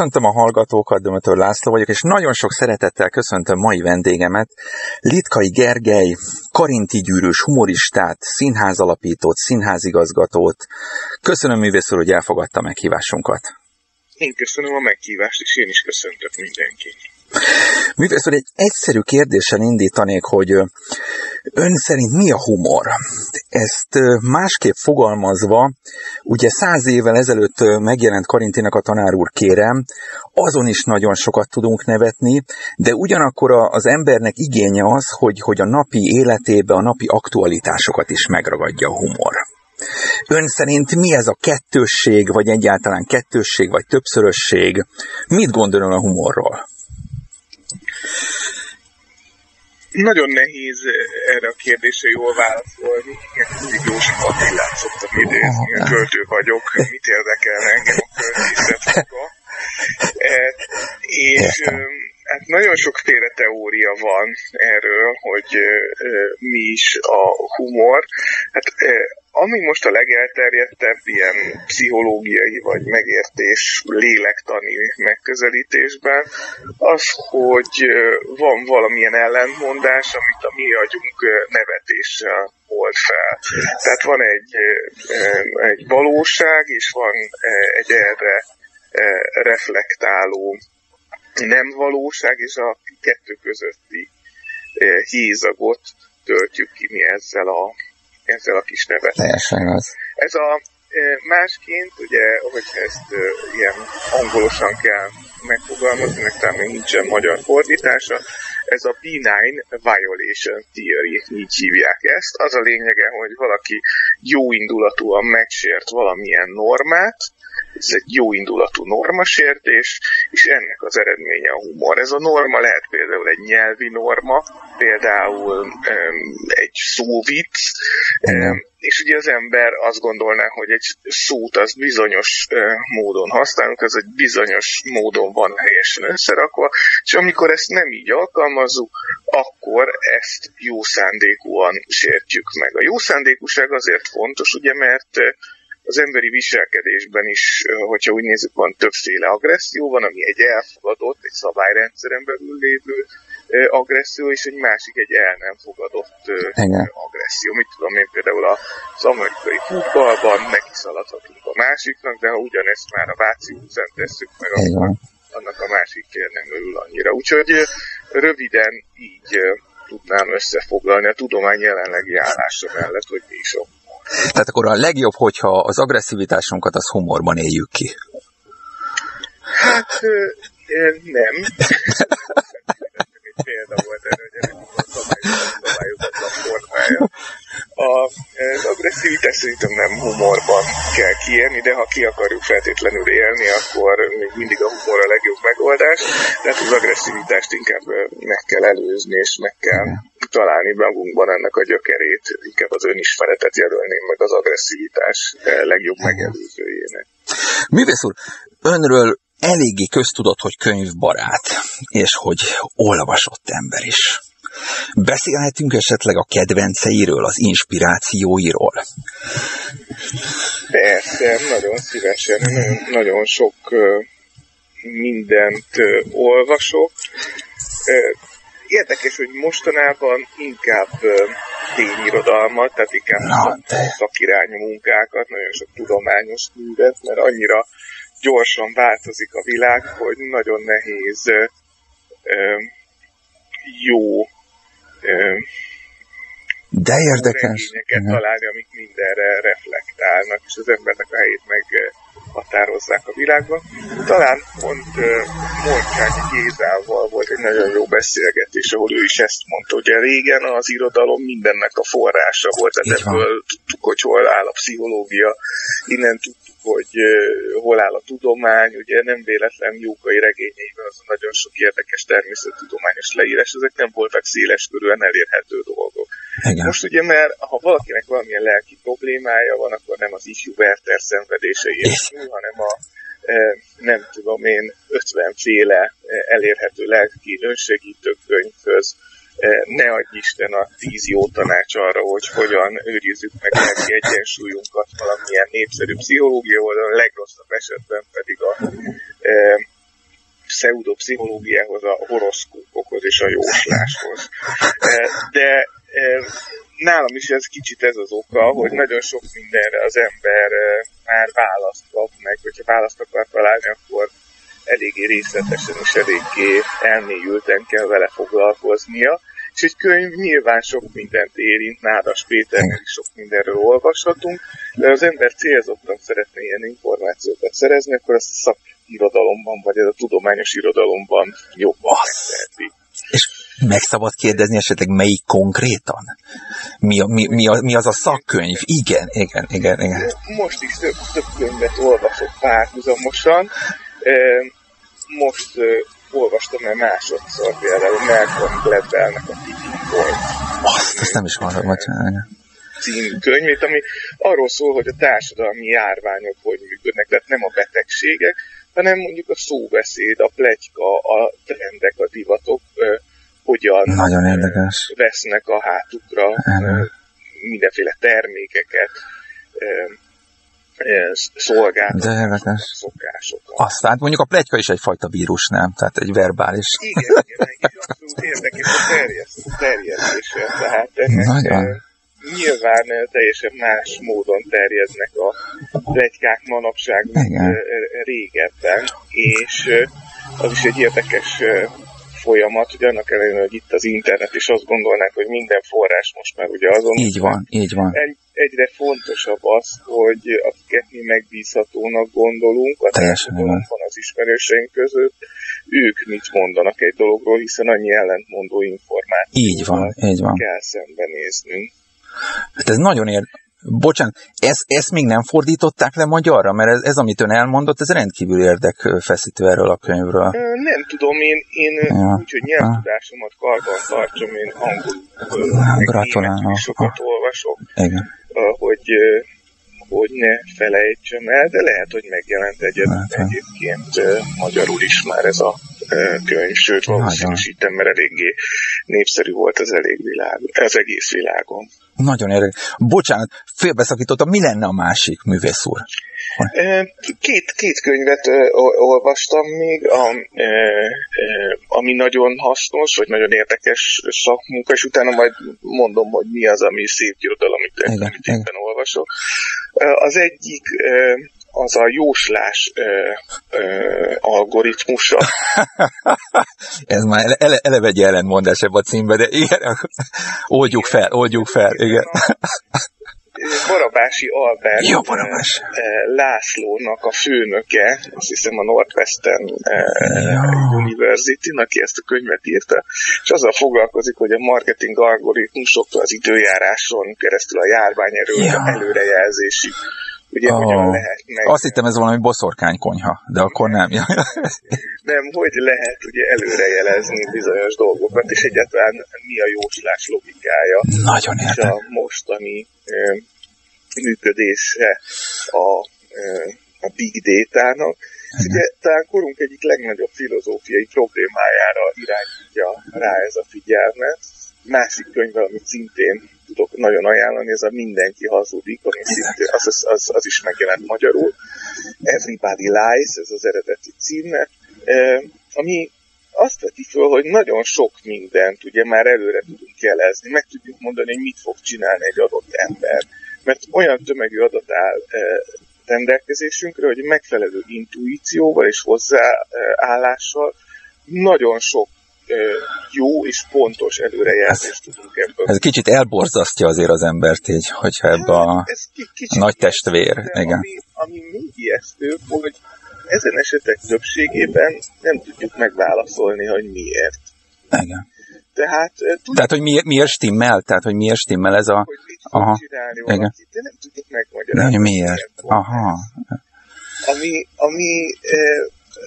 Köszöntöm a hallgatókat, Dömötör László vagyok, és nagyon sok szeretettel köszöntöm mai vendégemet, Litkai Gergely, Karinti gyűrűs humoristát, színházalapítót, színházigazgatót. Köszönöm művész úr, hogy elfogadta meghívásunkat. Én köszönöm a meghívást, és én is köszöntök mindenkit. Művész úr, egy egyszerű kérdéssel indítanék, hogy ön szerint mi a humor? Ezt másképp fogalmazva, ugye száz évvel ezelőtt megjelent Karintinak a tanár úr kérem, azon is nagyon sokat tudunk nevetni, de ugyanakkor az embernek igénye az, hogy, hogy a napi életébe a napi aktualitásokat is megragadja a humor. Ön szerint mi ez a kettősség, vagy egyáltalán kettősség, vagy többszörösség? Mit gondol a humorról? Nagyon nehéz erre a kérdésre jól válaszolni. Mindig József Attilát szoktam idézni, a költő vagyok, mit érdekel engem a költészet maga. E, és hát nagyon sokféle teória van erről, hogy mi is a humor. Hát ami most a legelterjedtebb ilyen pszichológiai vagy megértés lélektani megközelítésben, az, hogy van valamilyen ellentmondás, amit a mi agyunk nevetéssel old fel. Tehát van egy, egy valóság, és van egy erre reflektáló nem valóság, és a kettő közötti hízagot töltjük ki mi ezzel a ezzel a kis nevet. Teljesen az. Ez a másként, ugye, hogyha ezt ilyen angolosan kell megfogalmazni, meg talán még nincsen magyar fordítása, ez a benign violation theory, így hívják ezt. Az a lényege, hogy valaki jó indulatúan megsért valamilyen normát, ez egy jó indulatú normasértés, és ennek az eredménye a humor. Ez a norma lehet például egy nyelvi norma, például um, egy szóvic, um, és ugye az ember azt gondolná, hogy egy szót az bizonyos uh, módon használunk, ez egy bizonyos módon van helyesen összerakva, és amikor ezt nem így alkalmazzuk, akkor ezt jó szándékúan sértjük meg. A jó szándékúság azért fontos, ugye, mert az emberi viselkedésben is, hogyha úgy nézzük, van többféle agresszió, van, ami egy elfogadott, egy szabályrendszeren belül lévő agresszió, és egy másik egy el nem fogadott Igen. agresszió. Mit tudom én például az amerikai futballban neki szaladhatunk a másiknak, de ha ugyanezt már a Váci utcán tesszük meg, akkor annak a másik nem örül annyira. Úgyhogy röviden így tudnám összefoglalni a tudomány jelenlegi állása mellett, hogy mi is ott tehát akkor a legjobb, hogyha az agresszivitásunkat az humorban éljük ki. Hát nem. példa volt erre, hogy ennek szabályozatlan formája. Az agresszivitás szerintem nem humorban kell kiérni, de ha ki akarjuk feltétlenül élni, akkor még mindig a humor a legjobb megoldás. Tehát az agresszivitást inkább meg kell előzni, és meg kell találni magunkban ennek a gyökerét. Inkább az önismeretet jelölném meg az agresszivitás legjobb megelőzőjének. Művész úr, önről eléggé köztudott, hogy könyvbarát, és hogy olvasott ember is. Beszélhetünk esetleg a kedvenceiről, az inspirációiról? Persze, nagyon szívesen. Nagyon, nagyon sok mindent olvasok. Érdekes, hogy mostanában inkább tényirodalmat, tehát inkább Na, szakirányú munkákat, nagyon sok tudományos művet, mert annyira gyorsan változik a világ, hogy nagyon nehéz jó de érdekes. találni, amik mindenre reflektálnak, és az embernek a helyét meghatározzák a világban. Talán pont Morkányi Gézával volt egy nagyon jó beszélgetés, ahol ő is ezt mondta, hogy régen az irodalom mindennek a forrása volt, tehát ebből tudtuk, hogy hol áll a pszichológia, innen tudtuk, hogy hol áll a tudomány, ugye nem véletlen Jókai regényeiben az nagyon sok érdekes természettudományos leírás, ezek nem voltak széles körülön elérhető dolgok. Igen. Most ugye, mert ha valakinek valamilyen lelki problémája van, akkor nem az ifjú Werther szenvedései, hanem a nem tudom én, 50 féle elérhető lelki önsegítő könyvhöz ne adj Isten a tíz jó tanács arra, hogy hogyan őrizzük meg lelki egyensúlyunkat valamilyen népszerű pszichológia oldalon, legrosszabb esetben pedig a pseudopszichológiához, a horoszkópokhoz és a jósláshoz. De nálam is ez kicsit ez az oka, hogy nagyon sok mindenre az ember már választ kap meg, hogyha választ akar találni, akkor eléggé részletesen és eléggé elmélyülten kell vele foglalkoznia. És egy könyv nyilván sok mindent érint, Nádas Péternek is sok mindenről olvashatunk, de az ember célzottan szeretne ilyen információkat szerezni, akkor azt a szakirodalomban, vagy a tudományos irodalomban jobban megteheti. És meg szabad kérdezni esetleg melyik konkrétan? Mi, a, mi, mi, a, mi az a szakkönyv? Igen, igen, igen, igen. Most is több, több könyvet olvasok párhuzamosan. Most olvastam el másodszor például Malcolm Gladwellnek a Tipping Point. Azt, azt nem is hallom, hogy című könyvét, ami arról szól, hogy a társadalmi járványok hogy működnek, tehát nem a betegségek, hanem mondjuk a szóbeszéd, a plegyka, a trendek, a divatok hogyan Nagyon érdekes. vesznek a hátukra Erre. mindenféle termékeket, szolgáltatásokat, szokásokat. Aztán mondjuk a plegyka is egyfajta vírus, nem? Tehát egy verbális. Igen, igen, igen abszolút érdekes a terjesztése. Tehát ennek Nagyon. nyilván teljesen más módon terjednek a plegykák manapság, mint régebben, és az is egy érdekes folyamat, ugye annak ellenére, hogy itt az internet, és azt gondolnák, hogy minden forrás most már ugye azon. Így van, így van. Egy, egyre fontosabb az, hogy akiket mi megbízhatónak gondolunk, a társadalomban az ismerőseink között, ők mit mondanak egy dologról, hiszen annyi ellentmondó információ. Így van, így van. Kell szembenéznünk. Hát ez nagyon ér, Bocsánat, ezt, ezt még nem fordították le magyarra? Mert ez, ez, amit ön elmondott, ez rendkívül érdekfeszítő erről a könyvről. Nem tudom, én, én ja. úgyhogy nyelvtudásomat karban tartsom, én angolul, sokat olvasok, Igen. hogy hogy ne felejtsem el, de lehet, hogy megjelent egyet, egyébként magyarul is már ez a könyv, sőt valószínűsítem, mert eléggé népszerű volt az elég világ, az egész világon. Nagyon érdekes. Bocsánat, félbeszakítottam, mi lenne a másik művész úr? Két, két könyvet olvastam még, ami nagyon hasznos, vagy nagyon érdekes szakmunka, és utána majd mondom, hogy mi az, ami szép irodalom, amit, amit éppen olvasok. Az egyik az a jóslás ö, ö, algoritmusa. Ez már ele, eleve egy ellentmondás ebben a címben, de igen, oldjuk fel, oldjuk fel, igen. Barabási Albert Jó, Barabás. Lászlónak a főnöke, azt hiszem a Northwestern ja. University, aki ezt a könyvet írta, és azzal foglalkozik, hogy a marketing algoritmusoktól az időjáráson keresztül a járvány előrejelzésig ugye oh. hogyan lehet meg... Azt hittem ez valami boszorkánykonyha, de akkor nem. nem, hogy lehet ugye előrejelezni bizonyos dolgokat, és egyáltalán mi a jóslás logikája. Nagyon És a mostani ö, működése a, ö, a big data-nak. Ugye talán korunk egyik legnagyobb filozófiai problémájára irányítja rá ez a figyelmet. Másik könyv, amit szintén tudok nagyon ajánlani, ez a Mindenki hazudik, ami szintén, az, az, az, az is megjelent magyarul. Everybody Lies, ez az eredeti címe, ami azt veti föl, hogy nagyon sok mindent ugye már előre tudunk jelezni, meg tudjuk mondani, hogy mit fog csinálni egy adott ember. Mert olyan tömegű adat áll rendelkezésünkre, hogy megfelelő intuícióval és hozzáállással nagyon sok jó és pontos előrejelzést tudunk ebből. Ez kicsit elborzasztja azért az embert így, hogyha ebbe a, ez nagy testvér. Igen. Ami, ami még ijesztő, hogy ezen esetek többségében nem tudjuk megválaszolni, hogy miért. Igen. Tehát, tudjuk, Tehát hogy miért, miért stimmel? Tehát, hogy miért stimmel ez a... Hogy mit Aha. csinálni valakit, Igen. de nem tudjuk megmagyarázni. Nem, miért? Aha. Ami, ami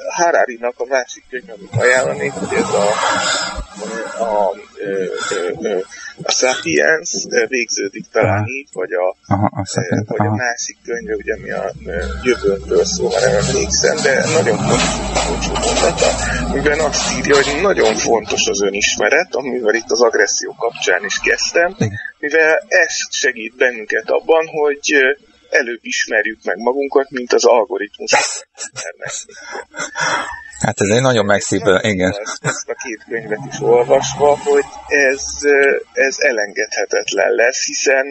Harari-nak a másik könyv, amit ajánlanék, hogy ez a, a, a, a, a Sapiens végződik talán így, vagy a, aha, a, Sapiens, vagy a másik könyv, ugye, ami a jövőnkről szól, már nem emlékszem, de nagyon fontos mondata, mivel azt írja, hogy nagyon fontos az önismeret, amivel itt az agresszió kapcsán is kezdtem, mivel ez segít bennünket abban, hogy előbb ismerjük meg magunkat, mint az algoritmus. Hát ez egy nagyon megszívő, igen. Ezt a két könyvet is olvasva, hogy ez, ez elengedhetetlen lesz, hiszen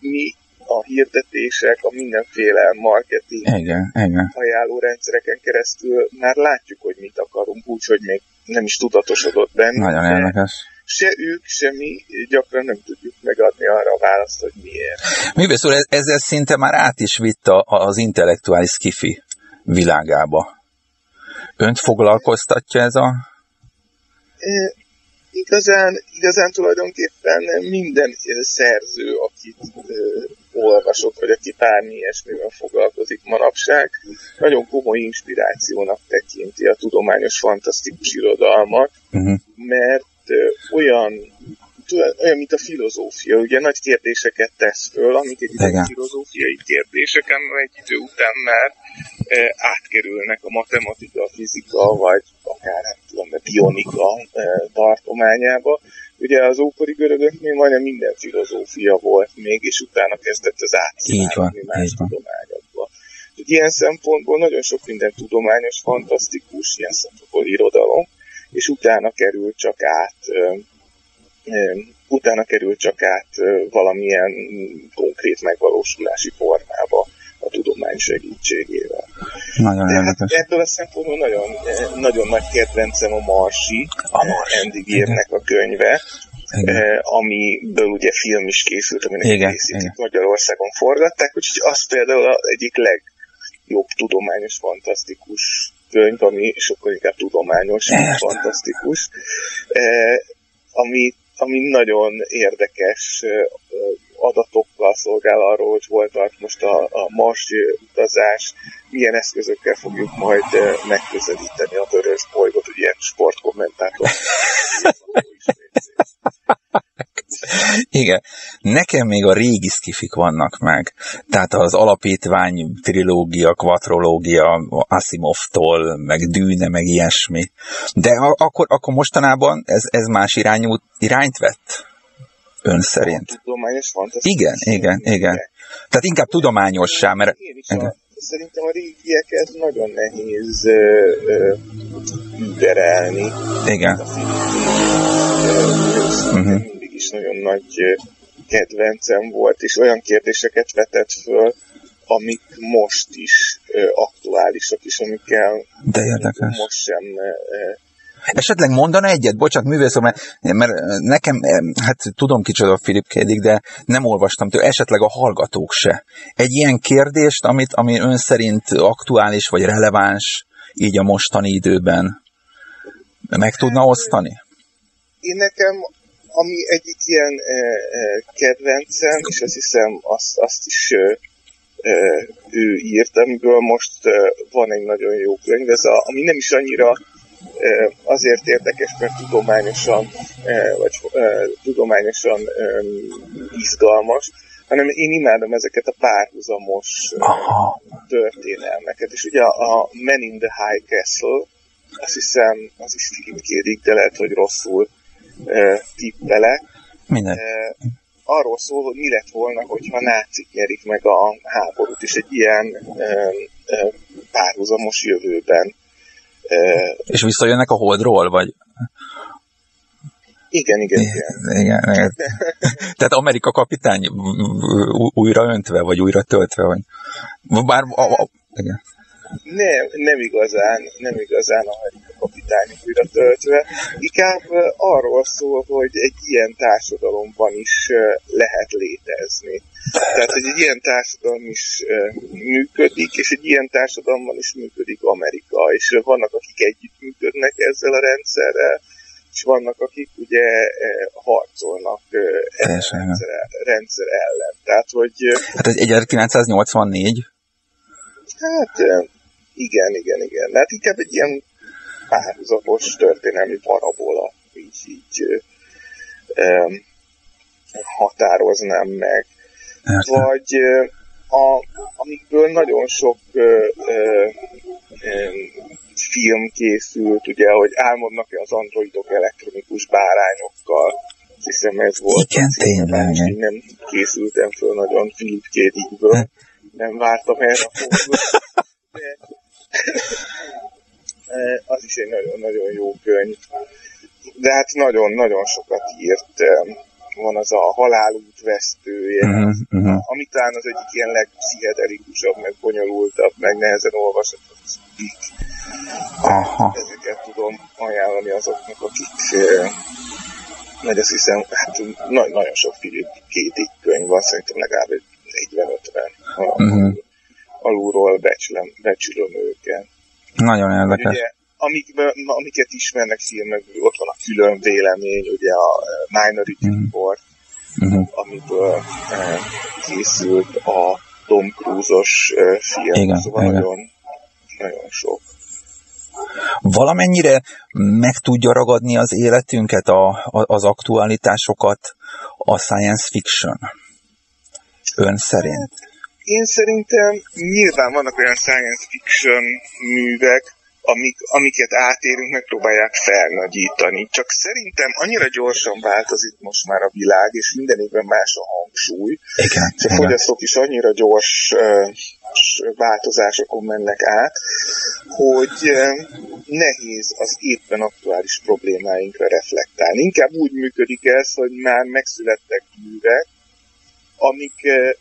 mi a hirdetések, a mindenféle marketing igen, igen. ajánlórendszereken keresztül már látjuk, hogy mit akarunk, úgyhogy még nem is tudatosodott benne. Nagyon érdekes. Se ők, se mi gyakran nem tudjuk megadni arra a választ, hogy miért. Mi szól, ezzel szinte már át is vitt az intellektuális kifi világába. Önt foglalkoztatja ez a... E, igazán, igazán tulajdonképpen minden szerző, akit olvasok, vagy aki bármi ilyesmivel foglalkozik manapság, nagyon komoly inspirációnak tekinti a tudományos fantasztikus irodalmat, uh-huh. mert olyan olyan, mint a filozófia, ugye nagy kérdéseket tesz föl, amik egy Igen. filozófiai kérdéseken egy idő után már átkerülnek a matematika, a fizika, vagy akár nem tudom, a bionika tartományába, Ugye az ókori görögöknél majdnem minden filozófia volt még, és utána kezdett az átszivárogni más tudományokba. Ilyen szempontból nagyon sok minden tudományos, fantasztikus, ilyen szempontból irodalom, és utána kerül csak át utána kerül csak át valamilyen konkrét megvalósulási formába a tudomány segítségével. Nagyon érdekes. Hát ebből a szempontból nagyon, nagyon nagy kedvencem a Marsi, a Mars. Andy a könyve, igen. Eh, amiből ugye film is készült, aminek igen, részét igen. Magyarországon forgatták, úgyhogy az például az egyik legjobb tudományos, fantasztikus könyv, ami sokkal inkább tudományos, mint fantasztikus, eh, ami, ami nagyon érdekes eh, adatokkal szolgál arról, hogy hol tart most a, a Mars utazás, milyen eszközökkel fogjuk majd megközelíteni a vörös bolygót, ilyen sportkommentátor. Igen. Nekem még a régi skifik vannak meg. Tehát az alapítvány, trilógia, kvatrológia, Asimovtól, meg Dűne, meg ilyesmi. De akkor, akkor mostanában ez, ez más irányú, irányt vett? Ön szerint? Tudományos Igen, igen, igen. Tehát inkább tudományossá, mert... Én is a, szerintem a régieket nagyon nehéz ö, überelni. Igen. A uh-huh. mindig is nagyon nagy kedvencem volt, és olyan kérdéseket vetett föl, amik most is ö, aktuálisak, és amikkel De érdekes. most sem ö, Esetleg mondana egyet, bocsánat, művész, mert, mert nekem, hát tudom kicsoda Philip Kédik, de nem olvastam tőle, esetleg a hallgatók se. Egy ilyen kérdést, amit, ami ön szerint aktuális vagy releváns így a mostani időben, meg tudna osztani? Én nekem, ami egyik ilyen eh, kedvencem, és azt hiszem azt, azt is eh, ő írt, amiből most van egy nagyon jó könyv, ez a, ami nem is annyira azért érdekes, mert tudományosan, vagy tudományosan izgalmas, hanem én imádom ezeket a párhuzamos Aha. történelmeket. És ugye a Men in the High Castle, azt hiszem, az is Philip Kédik, de lehet, hogy rosszul tippelek. Minden. Arról szól, hogy mi lett volna, hogyha nácik nyerik meg a háborút, és egy ilyen párhuzamos jövőben és visszajönnek a holdról, vagy? Igen, igen, igen. igen, igen. Tehát Amerika kapitány újra öntve, vagy újra töltve, vagy bár... A, a, igen. Nem, nem igazán, nem igazán Amerika kapitány újra töltve. Inkább arról szól, hogy egy ilyen társadalomban is lehet létezni. Tehát, hogy egy ilyen társadalom is működik, és egy ilyen társadalomban is működik Amerika, és vannak, akik együtt működnek ezzel a rendszerrel, és vannak, akik ugye harcolnak a rendszer, rendszer ellen. Tehát, hogy... Hát egy 1984? Hát igen, igen, igen. Hát inkább egy ilyen párhuzamos történelmi parabola, így, így um, határoznám meg. Vagy a, amikből nagyon sok ö, ö, ö, film készült, ugye, hogy álmodnak-e az androidok elektronikus bárányokkal, hiszem ez volt. Igen, tényleg. Nem készültem föl nagyon Philip K. Dickből. nem vártam erre a. De az is egy nagyon-nagyon jó könyv. De hát nagyon-nagyon sokat írt. Van az a halálút vesztője, uh-huh, uh-huh. ami talán az egyik ilyen legpszichedelikusabb, meg bonyolultabb, meg nehezen olvasható cikk. Aha. Ezeket tudom ajánlani azoknak, akik nagy azt hiszem, hát na- nagyon sok Philip Kédik könyv van, szerintem legalább 40-50. Uh-huh. Alulról becsülöm, becsülöm őket. Nagyon érdekes. Ugye, amik, amiket ismernek filmek, ott van a külön vélemény, ugye a Minority uh-huh. Report, uh-huh. amiből uh, készült a Tom Cruise-os uh, film, igen, szóval igen. nagyon, nagyon sok. Valamennyire meg tudja ragadni az életünket, a, a, az aktualitásokat a science fiction? Ön szerint? Én szerintem nyilván vannak olyan science fiction művek, amik, amiket átérünk, megpróbálják felnagyítani. Csak szerintem annyira gyorsan változik most már a világ, és minden évben más a hangsúly. Igen, és a fogyasztók is annyira gyors uh, változásokon mennek át, hogy uh, nehéz az éppen aktuális problémáinkra reflektálni. Inkább úgy működik ez, hogy már megszülettek művek, amik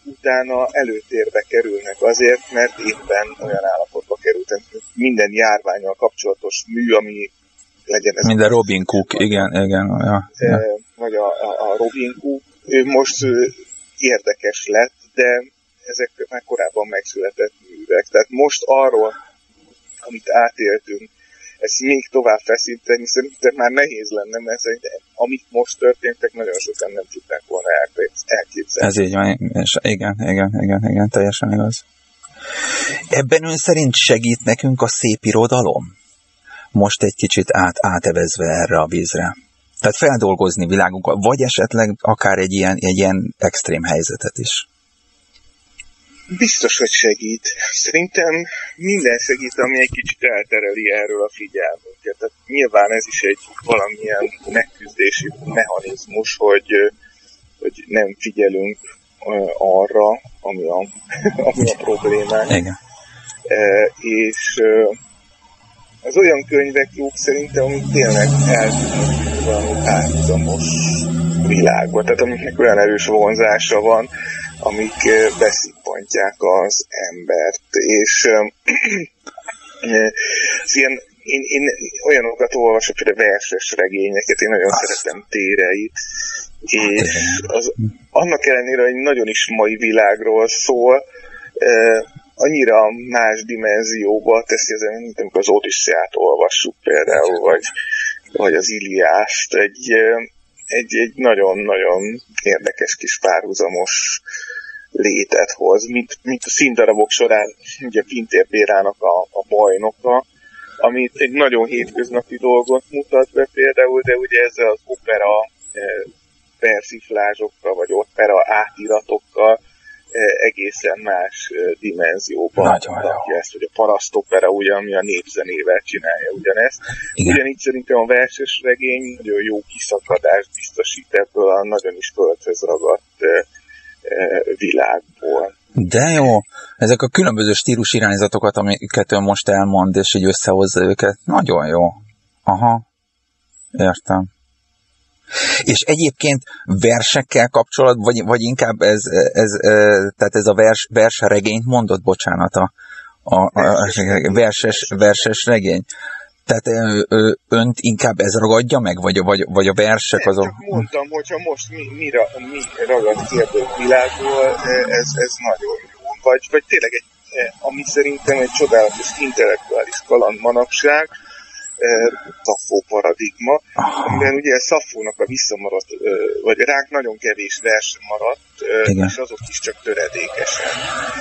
utána előtérbe kerülnek azért, mert éppen olyan állapotba kerültek. Minden járványal kapcsolatos mű, ami legyen ez. Minden Robin Cook, igen, igen. Ja, ja. Vagy a, a, a Robin Cook, ő most érdekes lett, de ezek már korábban megszületett művek. Tehát most arról, amit átéltünk, ezt még tovább feszíteni szerintem már nehéz lenne, mert amik most történtek, nagyon sokan nem tudták volna elképzelni. Ez így van, és igen, igen, igen, igen, teljesen igaz. Ebben ön szerint segít nekünk a szép irodalom? Most egy kicsit át, átevezve erre a vízre. Tehát feldolgozni világunkat, vagy esetleg akár egy ilyen, egy ilyen extrém helyzetet is. Biztos, hogy segít. Szerintem minden segít, ami egy kicsit eltereli erről a figyelmünket. Tehát nyilván ez is egy valamilyen megküzdési mechanizmus, hogy, hogy nem figyelünk arra, ami a, ami a problémák. Igen. E, és az olyan könyvek jók szerintem, amik tényleg eltűnnek valami párhuzamos világba, tehát amiknek olyan erős vonzása van, amik beszippantják az embert, és az ilyen, én, én olyanokat olvasok, például verses regényeket, én nagyon Azt. szeretem téreit, és az, annak ellenére, hogy nagyon is mai világról szól, annyira más dimenzióba teszi az mint amikor az Odisszeát olvassuk például, vagy, vagy az Iliászt, egy, egy, egy nagyon-nagyon érdekes kis párhuzamos létet hoz, mint, mint a színdarabok során ugye Pintér Bérának a, a bajnoka, amit egy nagyon hétköznapi dolgot mutat be például, de ugye ezzel az opera e, persiflázsokkal, vagy opera átiratokkal egészen más e, dimenzióban mutatja ezt, hogy a parasztopera ugye, ami a népzenével csinálja ugyanezt. Igen. Ugyanígy szerintem a verses regény nagyon jó kiszakadást biztosít ebből a nagyon is földhöz ragadt világból. De jó, ezek a különböző stílus irányzatokat, amiket ön most elmond, és így összehozza őket, nagyon jó. Aha, értem. És egyébként versekkel kapcsolat, vagy, vagy inkább ez, ez, tehát ez a vers, vers regényt mondott, bocsánat, a, a, a, verses, verses regény. Tehát önt inkább ez ragadja meg, vagy, vagy, vagy a versek azok? Csak mondtam, hogyha most mi, mi, mi ragad ki ebből a világból, ez, ez nagyon jó. Vagy, vagy tényleg egy, ami szerintem egy csodálatos intellektuális kaland manapság, Szafó paradigma, amiben ugye Szafónak a visszamaradt, vagy ránk nagyon kevés vers maradt, Igen. és azok is csak töredékesen.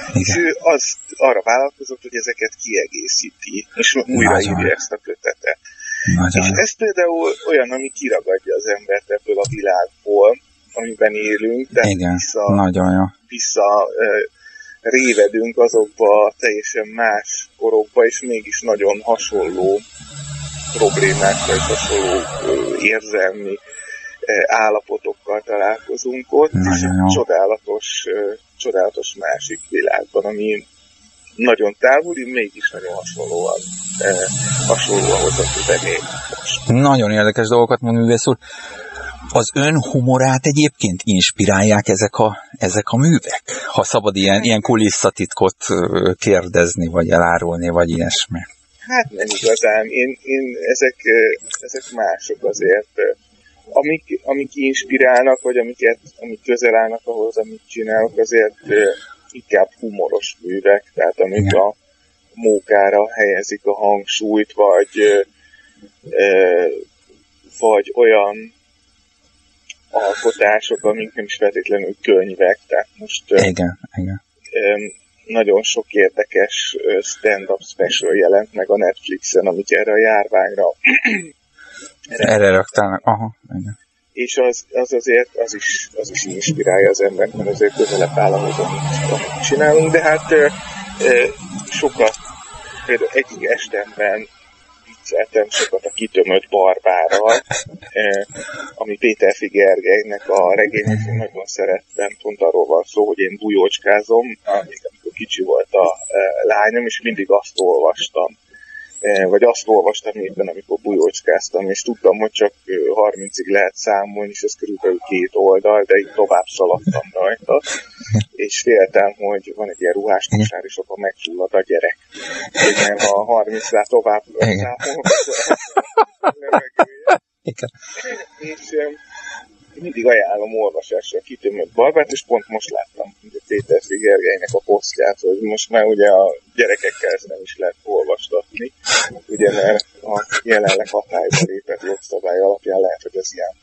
Igen. És ő az arra vállalkozott, hogy ezeket kiegészíti, és újra írja ezt a kötetet. Nagyon. És ez például olyan, ami kiragadja az embert ebből a világból, amiben élünk, de Igen, vissza, nagyon jó. vissza révedünk azokba a teljesen más korokba, és mégis nagyon hasonló problémákkal és hasonló érzelmi állapotokkal találkozunk ott, Nagyon és egy csodálatos, csodálatos másik világban, ami nagyon távoli, mégis nagyon hasonlóan, eh, hasonlóan hozott zenék. Nagyon érdekes dolgokat mond művész úr. Az ön humorát egyébként inspirálják ezek a, ezek a művek? Ha szabad ilyen, ilyen kulisszatitkot kérdezni, vagy elárulni, vagy ilyesmi. Hát nem igazán. Én, én ezek, ezek mások azért. Amik, amik inspirálnak, vagy amiket, amik közel állnak ahhoz, amit csinálok, azért inkább humoros művek, tehát amik Igen. a mókára helyezik a hangsúlyt, vagy, vagy olyan alkotások, amik nem is feltétlenül könyvek, tehát most igen, igen. Nagyon sok érdekes stand-up special jelent meg a Netflixen, amik erre a járványra erre raktálnak, aha, igen. És az, az azért, az is, az is inspirálja az embert, mert azért közelebb áll ahhoz, amit csinálunk, de hát sokat, például egyik estemben vicceltem sokat a kitömött barbárral, eh, ami Péter Figergelynek a regényét én nagyon szerettem, pont arról van szó, hogy én bujócskázom, amikor kicsi volt a eh, lányom, és mindig azt olvastam Eh, vagy azt olvastam éppen, amikor bujócskáztam, és tudtam, hogy csak 30-ig lehet számolni, és ez körülbelül két oldal, de így tovább szaladtam rajta, és féltem, hogy van egy ilyen ruhás kosár, és akkor megfullad a gyerek. És nem a 30-ra tovább számolok. És mindig ajánlom olvasásra a kitömött barbát, és pont most láttam Péter Figergelynek a posztját, hogy most már ugye a gyerekekkel ezt nem is lehet olvastatni, ugye mert a jelenleg hatályba lépett jogszabály alapján lehet, hogy ez ilyen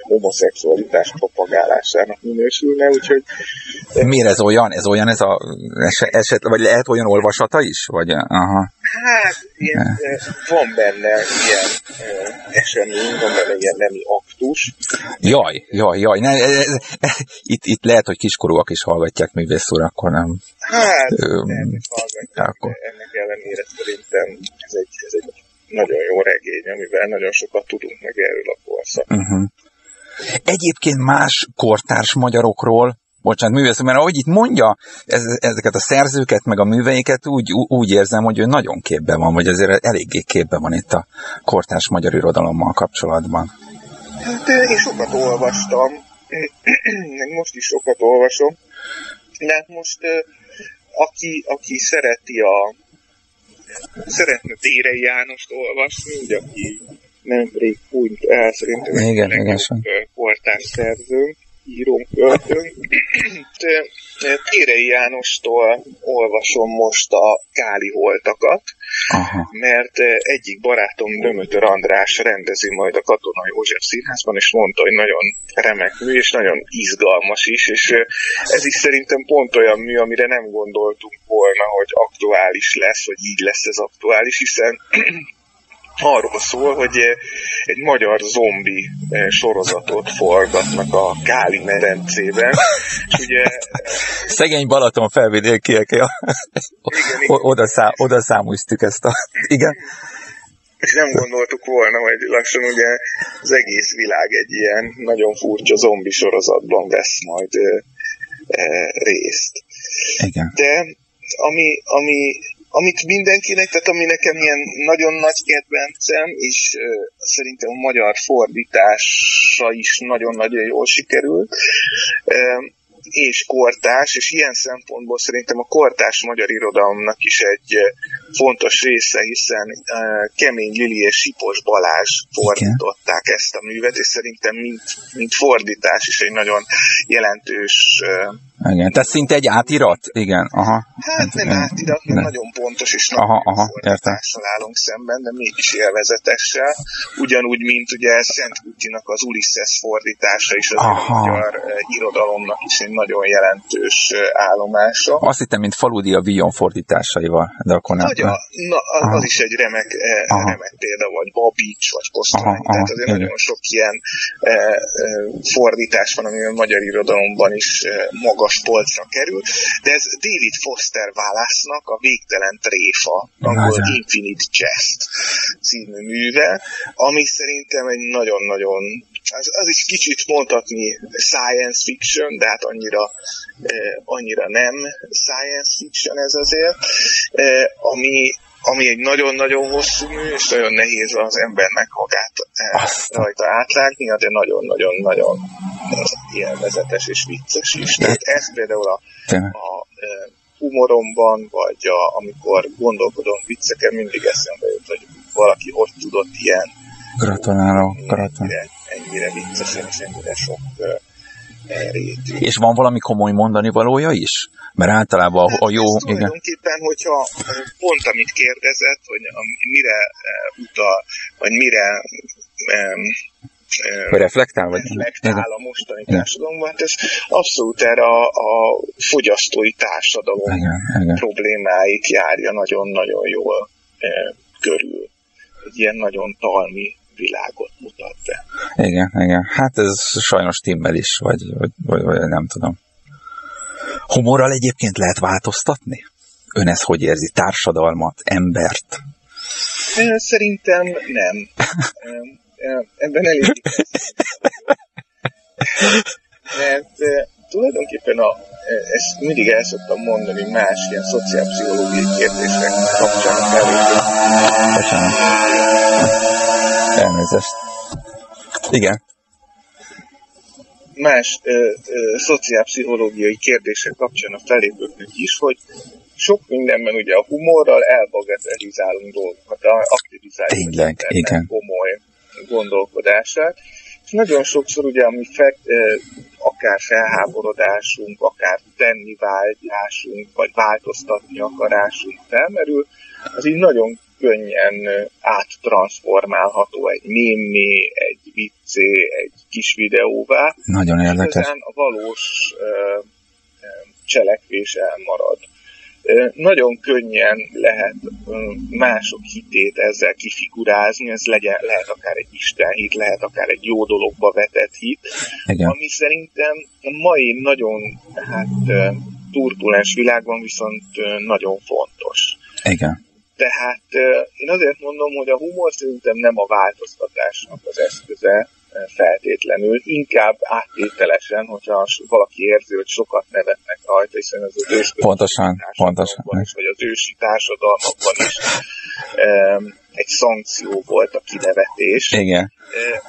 homoszexualitás propagálásának minősülne, úgyhogy... Miért ez olyan? Ez olyan ez a eset, vagy lehet olyan olvasata is? Vagy, aha. Hát, ilyen, van benne ilyen esemény, van benne ilyen nemi aktus. Jaj, jaj, jaj. Ne, ez, itt, itt lehet, hogy kiskorúak is hallgatják művész úr, akkor nem... Hát, nem, hallgatják. Akkor. Ennek ellenére szerintem ez egy, ez egy nagyon jó regény, amivel nagyon sokat tudunk meg erről a korszak. Uh-huh. Egyébként más kortárs magyarokról, bocsánat, művész, mert ahogy itt mondja ez, ezeket a szerzőket, meg a műveiket, úgy, úgy érzem, hogy ő nagyon képben van, vagy azért eléggé képben van itt a kortárs magyar irodalommal kapcsolatban. Hát én sokat olvastam, most is sokat olvasom, de hát most aki, aki szereti a szeretne Térei Jánost olvasni, ugye, aki nemrég hunyt el szerintem igen, igen, kortárs szerzőnk, írunk, költőnk. Térei Jánostól olvasom most a Káli holtakat, Aha. mert egyik barátom Dömötör András rendezi majd a Katonai József Színházban, és mondta, hogy nagyon remek mű, és nagyon izgalmas is, és ez is szerintem pont olyan mű, amire nem gondoltunk volna, hogy aktuális lesz, vagy így lesz ez aktuális, hiszen arról szól, hogy eh, egy magyar zombi eh, sorozatot forgatnak a Káli medencében, és ugye... Szegény Balaton felvidékiek, ja. oda, szá, oda számúztuk ezt a... Igen. És nem gondoltuk volna, hogy lassan ugye az egész világ egy ilyen nagyon furcsa zombi sorozatban vesz majd e, részt. Igen. De ami, ami amit mindenkinek, tehát ami nekem ilyen nagyon nagy kedvencem, és uh, szerintem a magyar fordítása is nagyon-nagyon jól sikerült, uh, és kortás, és ilyen szempontból szerintem a kortás magyar irodalomnak is egy fontos része, hiszen uh, Kemény Lili és Sipos Balázs fordították Igen. ezt a művet, és szerintem mint, mint fordítás is egy nagyon jelentős uh, igen, tehát szinte egy átirat? Igen, aha. Hát nem átirat, nem. nagyon pontos és nagyon aha, aha, fordítással állunk szemben, de mégis élvezetessel. Ugyanúgy, mint ugye Szent Kutyinak az Ulysses fordítása is az aha. magyar uh, irodalomnak is egy nagyon jelentős uh, állomása. Azt hittem, mint Faludi a Vion fordításaival, de akkor nem. Nagyon, na, az aha. is egy remek, uh, remek példa, vagy Babics, vagy Kosztolány, tehát azért igen. nagyon sok ilyen fordítás van, ami a magyar irodalomban is uh, magas polcra kerül, de ez David Foster Wallace-nak a Végtelen Tréfa, angol Infinite Chest című műve, ami szerintem egy nagyon-nagyon az, az is kicsit mondhatni science fiction, de hát annyira, eh, annyira nem science fiction ez azért, eh, ami, ami egy nagyon-nagyon hosszú mű, és nagyon nehéz az embernek magát eh, rajta átlágni, de nagyon-nagyon-nagyon élvezetes és vicces is. Tehát ez például a, a humoromban, vagy a, amikor gondolkodom vicceken, mindig eszembe jut, hogy valaki hogy tudott ilyen Gratulálok, gratulálok. Ennyire, ennyire viccesen és ennyire sok rétű. És van valami komoly mondani valója is? Mert általában a, a jó... Hát tulajdonképpen, igen. hogyha pont amit kérdezett, hogy mire utal, vagy mire um, reflektál? Vagy? Reflektál a mostani társadalomban. Hát ez abszolút erre a, a fogyasztói társadalom igen, igen. problémáit járja nagyon-nagyon jól e, körül. Egy ilyen nagyon talmi világot mutat be. Igen, igen. Hát ez sajnos timmel is, vagy, vagy, vagy, vagy nem tudom. Humorral egyébként lehet változtatni? Ön ezt hogy érzi? Társadalmat, embert? Szerintem nem. Ebben elég Mert tulajdonképpen a, ezt mindig el szoktam mondani más ilyen szociálpszichológiai kérdések kapcsán felépíteni. Bocsánat. Elnézést. Igen. Más ö, ö, szociálpszichológiai kérdések kapcsán a felépőknek is, hogy sok mindenben ugye a humorral elbagatelizálunk dolgokat, aktivizáljuk Tényleg, igen. komoly gondolkodását, nagyon sokszor ugye, ami fe, akár felháborodásunk, akár tenni vágyásunk, vagy változtatni akarásunk felmerül, az így nagyon könnyen áttransformálható egy mémé, egy viccé, egy kis videóvá. Nagyon érdekes. És a valós cselekvés elmarad. Nagyon könnyen lehet mások hitét ezzel kifigurázni, ez legyen, lehet akár egy Isten hit, lehet akár egy jó dologba vetett hit, Igen. ami szerintem a mai nagyon hát, turbulens világban viszont nagyon fontos. Igen. Tehát én azért mondom, hogy a humor szerintem nem a változtatásnak az eszköze, feltétlenül, inkább áttételesen, hogyha valaki érzi, hogy sokat nevetnek rajta, hiszen ez az ősi pontosan, pontosan. Is, vagy az ősi társadalmakban is egy szankció volt a kinevetés. Igen.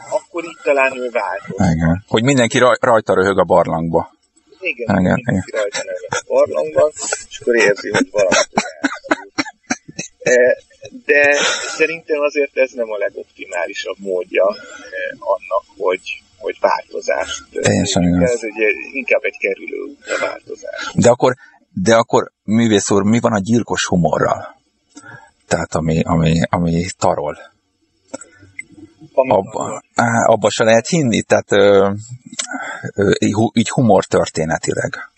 Akkor itt talán ő változott. Igen. Hogy mindenki rajta röhög a barlangba. Igen, igen, mindenki igen. rajta röhög a barlangban, és akkor érzi, hogy valami de szerintem azért ez nem a legoptimálisabb módja eh, annak, hogy, hogy változást. Teljesen igaz. Ez egy, inkább egy kerülő út a változás. De akkor, de akkor művész úr, mi van a gyilkos humorral? Tehát ami, ami, ami tarol. Abba, abba se lehet hinni, tehát ö, ö, így humor történetileg.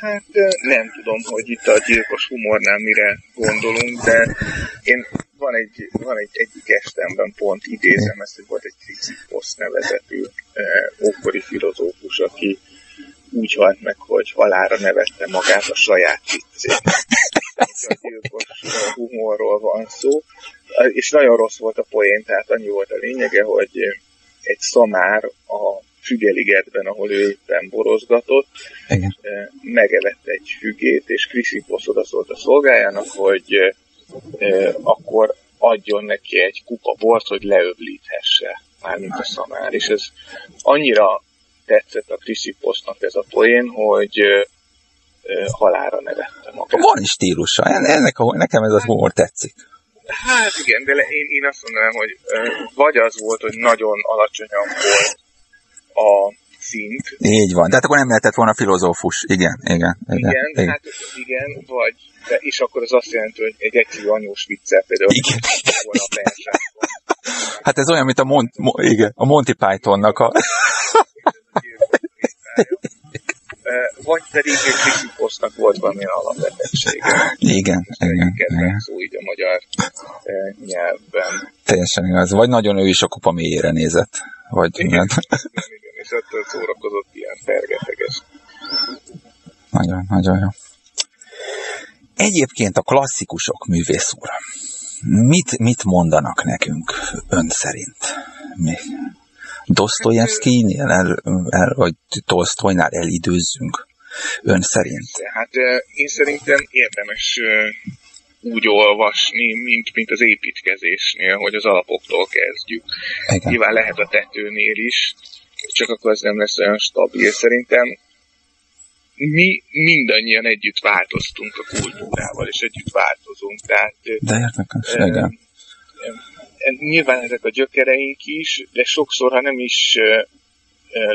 Hát nem tudom, hogy itt a gyilkos humornál mire gondolunk, de én van egy, van egy egyik estemben pont idézem ezt, hogy volt egy Chrysippos nevezetű eh, ókori filozófus, aki úgy halt meg, hogy halára nevette magát a saját viccét. a gyilkos humorról van szó, és nagyon rossz volt a poén, tehát annyi volt a lényege, hogy egy szamár a fügeligetben, ahol ő éppen borozgatott, Igen. Megevett egy fügét, és Kriszipos odaszólt a szolgájának, hogy akkor adjon neki egy kupa bort, hogy leöblíthesse, mármint a szamár. És ez annyira tetszett a Krisziposznak ez a poén, hogy halára nevette magát. Van is stílusa, ennek a, nekem ez a humor tetszik. Hát igen, de én, én azt mondanám, hogy vagy az volt, hogy nagyon alacsonyan volt a szint. Így van, de hát akkor nem lehetett volna filozófus. Igen, igen. Igen, igen, igen. hát igen, vagy, de, és akkor az azt jelenti, hogy egy egyszerű anyós viccel például igen. volna a Hát ez olyan, mint a, Mont, Mo, igen, a Monty Pythonnak a... vagy pedig egy Krisztiposznak volt valamilyen alapvetettsége. Igen, igen. igen. szó így a magyar nyelvben. Teljesen igaz. Vagy nagyon ő is a kupa mélyére nézett. Vagy igen, igen, és ettől szórakozott ilyen fergeteges nagyon, nagyon jó. Egyébként a klasszikusok, művész úr, mit, mit mondanak nekünk ön szerint? Mi? Dostoyevsky-nél, el, el, vagy Tolstoynál elidőzzünk ön szerint? Hát én szerintem érdemes úgy olvasni, mint, mint az építkezésnél, hogy az alapoktól kezdjük. Igen. Nyilván lehet a tetőnél is, csak akkor az nem lesz olyan stabil. Szerintem mi mindannyian együtt változtunk a kultúrával, és együtt változunk. Tehát, De érdekes, e, igen. E, nyilván ezek a gyökereink is, de sokszor, ha nem is e,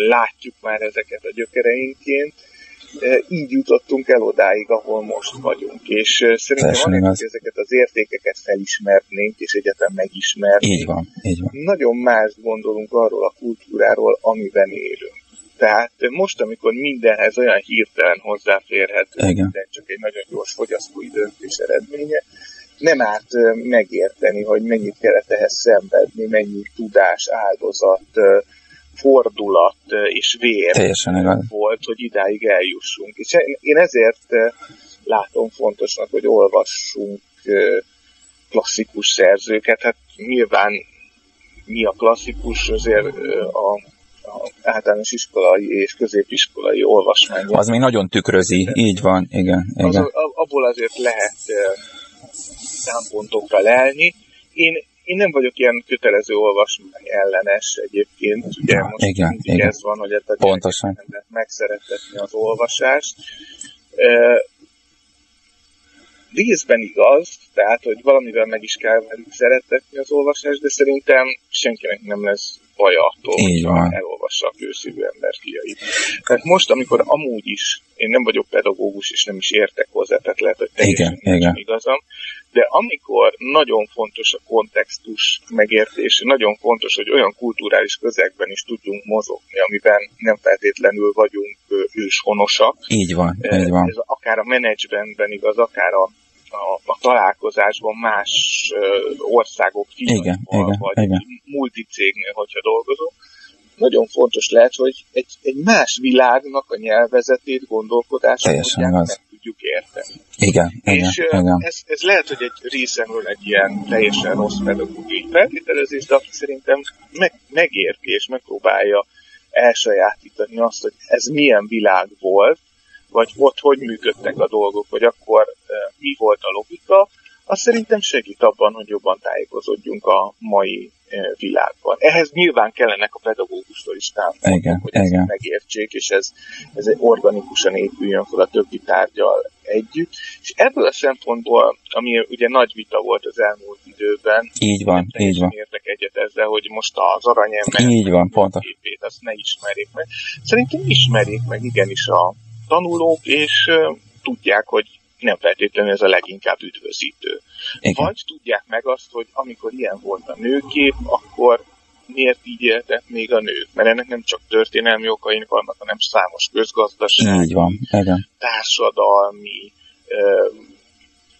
látjuk már ezeket a gyökereinként, így jutottunk el odáig, ahol most vagyunk. És szerintem annak, hogy ezeket az értékeket felismernénk, és egyetem megismernénk. Így van, így van. Nagyon más gondolunk arról a kultúráról, amiben élünk. Tehát most, amikor mindenhez olyan hirtelen hozzáférhető, minden csak egy nagyon gyors fogyasztói döntés eredménye, nem árt megérteni, hogy mennyit kellett ehhez szenvedni, mennyi tudás, áldozat, fordulat és vér Teljesen volt, hogy idáig eljussunk. És én ezért látom fontosnak, hogy olvassunk klasszikus szerzőket. Hát nyilván mi a klasszikus, azért a, általános iskolai és középiskolai olvasmány. Az még nagyon tükrözi, így van, igen. igen. Az, abból azért lehet szempontokra lelni. Én, én nem vagyok ilyen kötelező olvasmány ellenes egyébként. Ugye ja, most igen, igen. ez van, hogy a Pontosan. megszeretetni az olvasást. E, részben igaz, tehát, hogy valamivel meg is kell velük szeretetni az olvasást, de szerintem senkinek nem lesz baj attól, hogy elolvassa a kőszívű ember fiait. Tehát most, amikor amúgy is én nem vagyok pedagógus, és nem is értek hozzá, tehát lehet, hogy teljesen igen, igen. igazam, de amikor nagyon fontos a kontextus megértés, nagyon fontos, hogy olyan kulturális közegben is tudjunk mozogni, amiben nem feltétlenül vagyunk őshonosak. Így van, így van. Ez akár a menedzsmentben igaz, akár a a, a találkozásban más országok figyelmében, vagy igen. multicégnél, hogyha dolgozom, nagyon fontos lehet, hogy egy, egy más világnak a nyelvezetét, gondolkodását meg tudjuk érteni. Igen, és igen, igen. Ez, ez lehet, hogy egy részemről egy ilyen teljesen rossz pedagógiai feltételezés, de aki szerintem meg, megérti és megpróbálja elsajátítani azt, hogy ez milyen világ volt, vagy ott hogy működtek a dolgok, vagy akkor mi volt a logika, az szerintem segít abban, hogy jobban tájékozódjunk a mai világban. Ehhez nyilván kellenek a pedagógustól is támogatók, hogy ezt igen. megértsék, és ez, ez organikusan épüljön fel a többi tárgyal együtt. És ebből a szempontból, ami ugye nagy vita volt az elmúlt időben, így van, így van. értek egyet ezzel, hogy most az aranyember így van, pont. képét azt ne ismerjék meg. Szerintem ismerjék meg igenis a tanulók, és tudják, hogy nem feltétlenül ez a leginkább üdvözítő. Igen. Vagy tudják meg azt, hogy amikor ilyen volt a nőkép, akkor miért így éltek még a nők? Mert ennek nem csak történelmi okaink vannak, hanem számos közgazdasági, így van. Igen. társadalmi,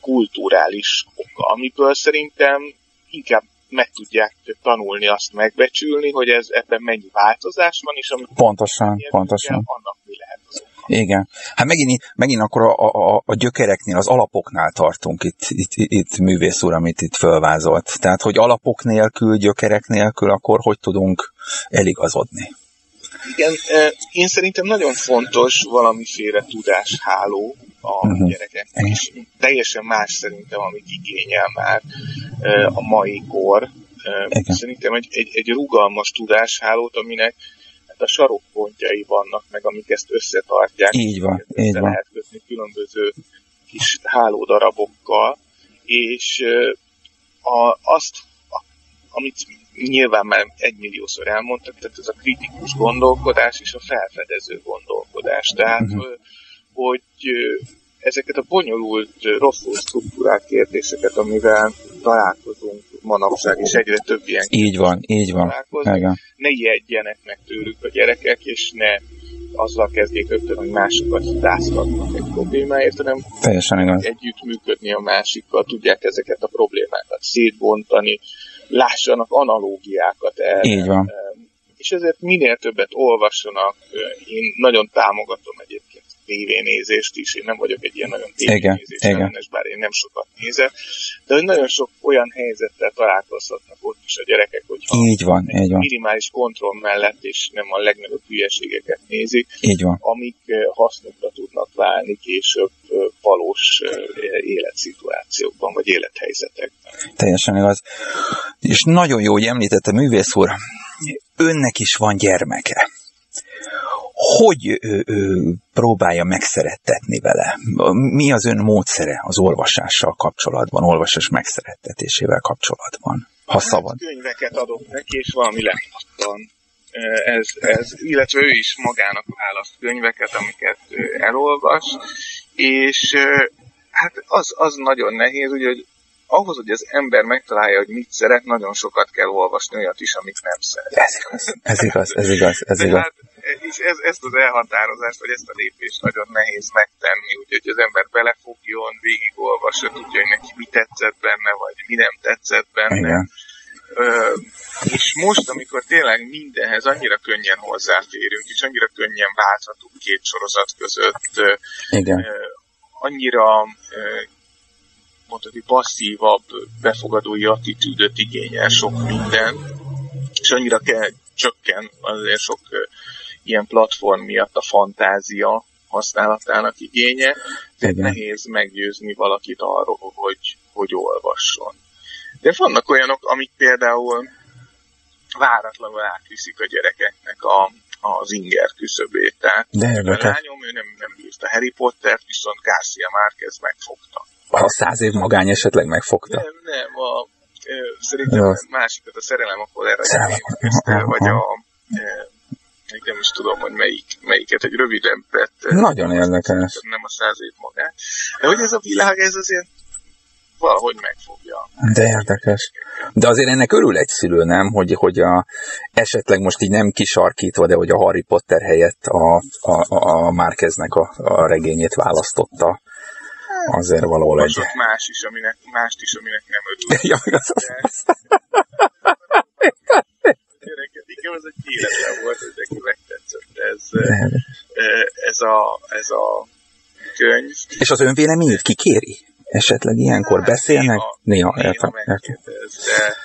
kulturális oka, amiből szerintem inkább meg tudják tanulni azt megbecsülni, hogy ez ebben mennyi változás van, és amikor pontosan, pontosan. Kell, annak mi lehet az oka. Igen. Hát megint, megint akkor a, a, a gyökereknél, az alapoknál tartunk itt, itt, itt művész úr, amit itt fölvázolt. Tehát, hogy alapok nélkül, gyökerek nélkül, akkor hogy tudunk eligazodni? Igen, én szerintem nagyon fontos valamiféle tudásháló a uh-huh. gyerekeknek, és teljesen más szerintem, amit igényel már a mai kor. Igen. Szerintem egy, egy, egy rugalmas tudáshálót, aminek hát a sarokpontjai vannak meg, amik ezt összetartják. Így van, így van. lehet kötni különböző kis hálódarabokkal, és a, azt, a, amit nyilván már egymilliószor elmondtak, tehát ez a kritikus gondolkodás és a felfedező gondolkodás. Tehát, uh-huh. hogy ezeket a bonyolult, rosszul struktúrált kérdéseket, amivel találkozunk manapság, és egyre több ilyen Így van, így van. Igen. Ne ijedjenek meg tőlük a gyerekek, és ne azzal kezdjék rögtön, hogy másokat hibáztatnak egy problémáért, hanem Teljesen igaz. együttműködni a másikkal, tudják ezeket a problémákat szétbontani, lássanak analógiákat el. Így van. És ezért minél többet olvassanak, én nagyon támogatom egyébként tévénézést is, én nem vagyok egy ilyen nagyon tévénézés ellenes, bár én nem sokat nézek, de hogy nagyon sok olyan helyzettel találkozhatnak ott is a gyerekek, hogyha így van, így van. minimális kontroll mellett, és nem a legnagyobb hülyeségeket nézik, így van. amik hasznukra tudnak válni később valós életszituációkban, vagy élethelyzetekben. Teljesen igaz. És nagyon jó, hogy említette művész úr, önnek is van gyermeke hogy ő, ő próbálja megszerettetni vele? Mi az ön módszere az olvasással kapcsolatban, olvasás megszerettetésével kapcsolatban, ha hát szabad? Könyveket adok neki, és valami lehattan. Ez, ez, illetve ő is magának választ könyveket, amiket elolvas, és hát az, az nagyon nehéz, ugye, hogy ahhoz, hogy az ember megtalálja, hogy mit szeret, nagyon sokat kell olvasni olyat is, amit nem szeret. Ez igaz, ez igaz, ez igaz. Ez igaz. Hát, és ez, ezt az elhatározást, vagy ezt a lépést nagyon nehéz megtenni, úgyhogy az ember belefogjon, végigolvassa, tudja, hogy neki mi tetszett benne, vagy mi nem tetszett benne. Igen. Ö, és most, amikor tényleg mindenhez annyira könnyen hozzáférünk, és annyira könnyen válthatunk két sorozat között, Igen. Ö, annyira mondhatni passzívabb, befogadói attitűdöt igényel sok minden, és annyira kell csökken azért sok ilyen platform miatt a fantázia használatának igénye, tehát nehéz meggyőzni valakit arról, hogy, hogy olvasson. De vannak olyanok, amik például váratlanul átviszik a gyerekeknek a, az inger küszöbét. Tehát De a lányom, ő nem, nem bírta Harry Potter, viszont Garcia Márquez megfogta. A száz év magány esetleg megfogta? Nem, nem, a, szerintem Jó. másikat a szerelem akkor erre vagy a még nem is tudom, hogy melyik, melyiket, egy röviden vett. Nagyon érdekes. Nem a száz év magát. De hogy ez a világ, ez azért valahogy megfogja. De érdekes. De azért ennek örül egy szülő, nem? Hogy, hogy a, esetleg most így nem kisarkítva, de hogy a Harry Potter helyett a, a, a Márkeznek a, a regényét választotta. Azért valahol egy... más is, aminek, mást is, aminek nem örül. ja, az, az, az nekem ez egy életlen volt, hogy neki megtetszett ez, ez, a, ez a könyv. És az önvéleményét kikéri? Esetleg ilyenkor hát, beszélnek? Néha, néha, értem, értem. De,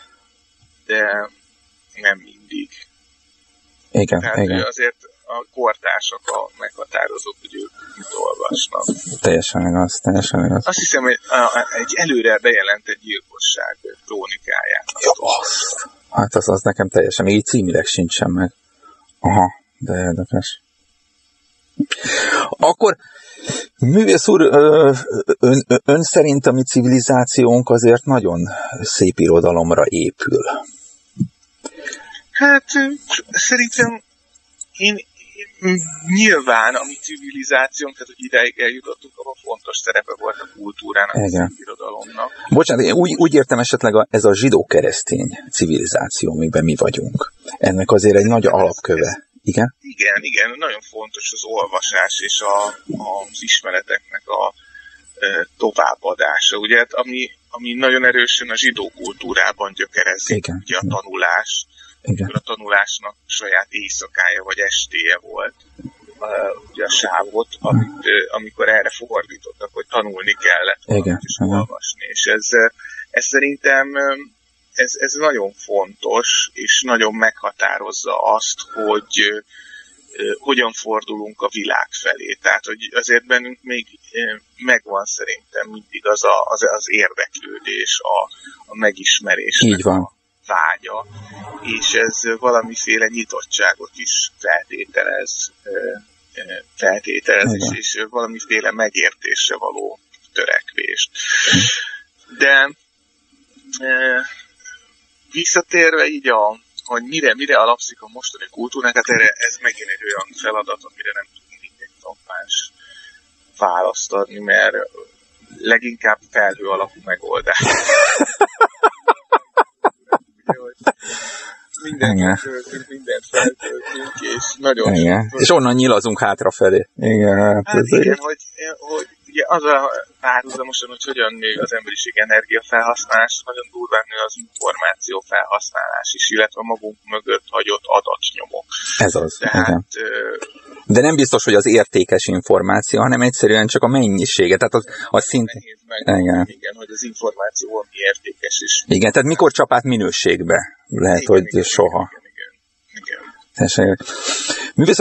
de nem mindig. Igen, Tehát igen. azért a kortársak a meghatározók, hogy ők mit olvasnak. Teljesen igaz, teljesen igaz. Azt hiszem, hogy egy előre bejelentett gyilkosság krónikáját. Ja, azt. Hát az, az nekem teljesen, még így címileg sincsen meg. Aha, de érdekes. Akkor Művész úr, ön, ön szerint a mi civilizációnk azért nagyon szép irodalomra épül. Hát szerintem én, nyilván a mi civilizációnk, tehát hogy ideig eljutottunk, ahol fontos szerepe volt a kultúrának, Igen. irodalomnak. Bocsánat, én úgy, úgy értem esetleg a, ez a zsidó-keresztény civilizáció, amiben mi vagyunk. Ennek azért egy nagy alapköve. Igen? Igen, igen, nagyon fontos az olvasás és a, az ismereteknek a e, továbbadása, ugye, hát ami, ami nagyon erősen a zsidó kultúrában gyökerezik, igen. ugye a tanulás, igen. a tanulásnak saját éjszakája vagy estéje volt, uh, ugye a sávot, amit, uh, amikor erre fordítottak, hogy tanulni kellett Igen. és olvasni. És ez, ez szerintem ez, ez nagyon fontos, és nagyon meghatározza azt, hogy hogyan fordulunk a világ felé. Tehát, hogy azért bennünk még megvan szerintem mindig az a, az, az érdeklődés, a, a megismerés. Így van vágya, és ez valamiféle nyitottságot is feltételez, feltételez és, és valamiféle megértésre való törekvést. De visszatérve így a, hogy mire, mire alapszik a mostani kultúránk, hát erre ez megint egy olyan feladat, amire nem tudunk egy tampás választ adni, mert leginkább felhő alapú megoldás. mindent töltünk, mindent feltöltünk, és nagyon igen. Sok, és onnan nyilazunk hátrafelé. Igen, hát, hát igen, hogy, hogy ugye az a párhuzamosan, hogy hogyan nő az emberiség energiafelhasználás, nagyon durván nő az információ felhasználás is, illetve magunk mögött hagyott adatnyomok. Ez az, Tehát, igen. De nem biztos, hogy az értékes információ, hanem egyszerűen csak a mennyisége. Tehát az, az szintén... Igen. igen, hogy az információ valami értékes is. Igen, tehát mikor csapát minőségbe? Lehet, igen, hogy igen, soha. Igen, igen. igen. Művész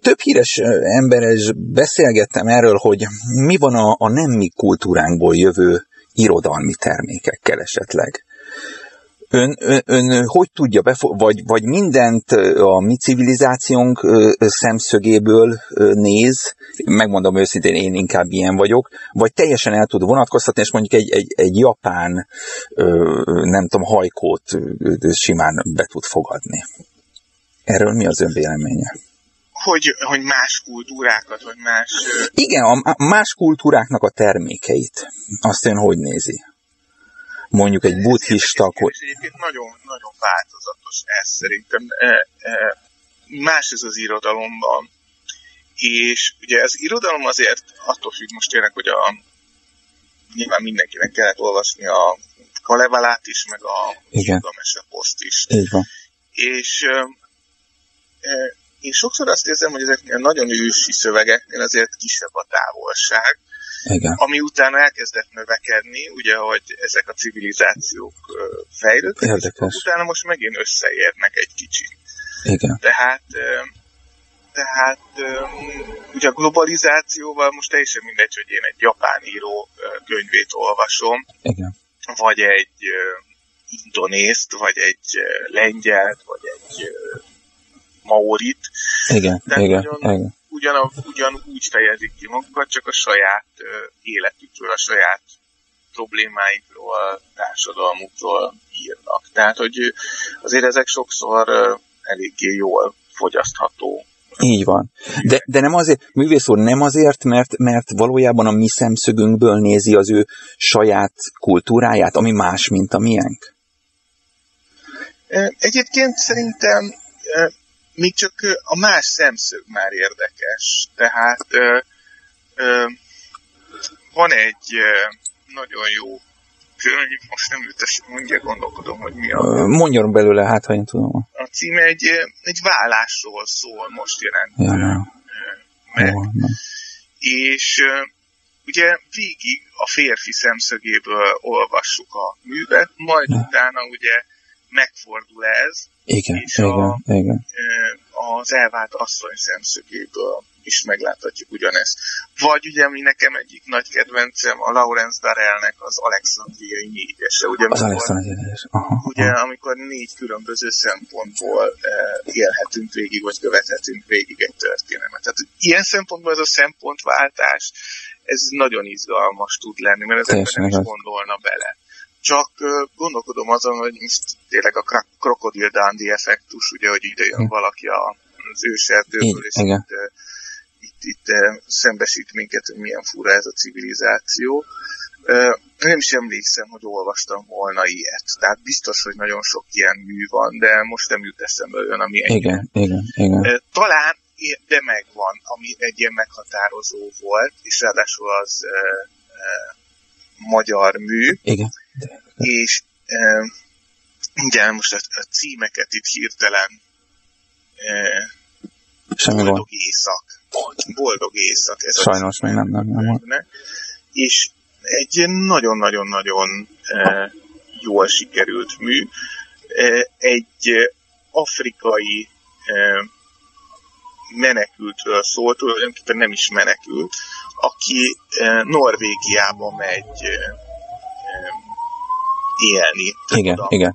több híres emberrel beszélgettem erről, hogy mi van a, a nem mi kultúránkból jövő irodalmi termékekkel esetleg. Ön, ön, ön hogy tudja, befo- vagy, vagy mindent a mi civilizációnk szemszögéből néz, megmondom őszintén, én inkább ilyen vagyok, vagy teljesen el tud vonatkoztatni, és mondjuk egy, egy, egy japán, nem tudom, hajkót simán be tud fogadni. Erről mi az ön véleménye? Hogy, hogy más kultúrákat, vagy más... Igen, a más kultúráknak a termékeit. Azt ön hogy nézi? mondjuk egy buddhista... Akkor... Egyébként nagyon, nagyon változatos ez szerintem. E, e, más ez az irodalomban. És ugye az irodalom azért attól függ most tényleg, hogy a, nyilván mindenkinek kellett olvasni a Kalevalát is, meg a Gilgamesh poszt is. Így van. És e, én sokszor azt érzem, hogy ezeknél nagyon ősi szövegeknél azért kisebb a távolság, igen. Ami utána elkezdett növekedni, ugye, hogy ezek a civilizációk fejlődtek, Érdekes. és utána most megint összeérnek egy kicsit. Igen. Tehát, tehát ugye a globalizációval most teljesen mindegy, hogy én egy japán író könyvét olvasom, Igen. vagy egy indonészt, vagy egy lengyelt, vagy egy maorit. Igen, Tehát igen, igen ugyan, ugyanúgy fejezik ki magukat, csak a saját életükről, a saját problémáikról, társadalmukról írnak. Tehát, hogy azért ezek sokszor eléggé jól fogyasztható. Így van. De, de nem azért, művész úr, nem azért, mert, mert valójában a mi szemszögünkből nézi az ő saját kultúráját, ami más, mint a miénk? Egyébként szerintem még csak a más szemszög már érdekes. Tehát ö, ö, van egy ö, nagyon jó könyv, most nem jut mondja, gondolkodom, hogy mi a... Mondjon belőle, hát ha én tudom. A cím egy, egy vállásról szól, most jelent ja, nem. meg. Jó, nem. És ugye végig a férfi szemszögéből olvassuk a művet, majd ja. utána ugye megfordul ez, igen, és igen, a, igen. Az elvált asszony szemszögéből is megláthatjuk ugyanezt. Vagy ugye, ami nekem egyik nagy kedvencem, a Lawrence Darrellnek az Alexandriai négyese. Ugye, az Alexandriai Aha, ugye, aha. amikor négy különböző szempontból élhetünk végig, vagy követhetünk végig egy történetet. Tehát ilyen szempontból ez a szempontváltás, ez nagyon izgalmas tud lenni, mert ezekben nem is gondolna bele csak gondolkodom azon, hogy most tényleg a krokodil dándi effektus, ugye, hogy ide jön hm. valaki az őserdőből, és itt, itt, itt szembesít minket, hogy milyen fura ez a civilizáció. Nem is emlékszem, hogy olvastam volna ilyet. Tehát biztos, hogy nagyon sok ilyen mű van, de most nem jut eszembe olyan, ami egy. Igen, igen, igen. Talán, de megvan, ami egy ilyen meghatározó volt, és ráadásul az e, e, magyar mű. Igen és e, igen, most a, a címeket itt hirtelen e, Semmi boldog van. éjszak. Boldog éjszak. Ez Sajnos még nem, nem, nem. nem. És egy nagyon-nagyon-nagyon e, jól sikerült mű. E, egy afrikai e, menekültről szólt, tulajdonképpen nem is menekült, aki e, Norvégiába megy e, élni. Igen, a, igen.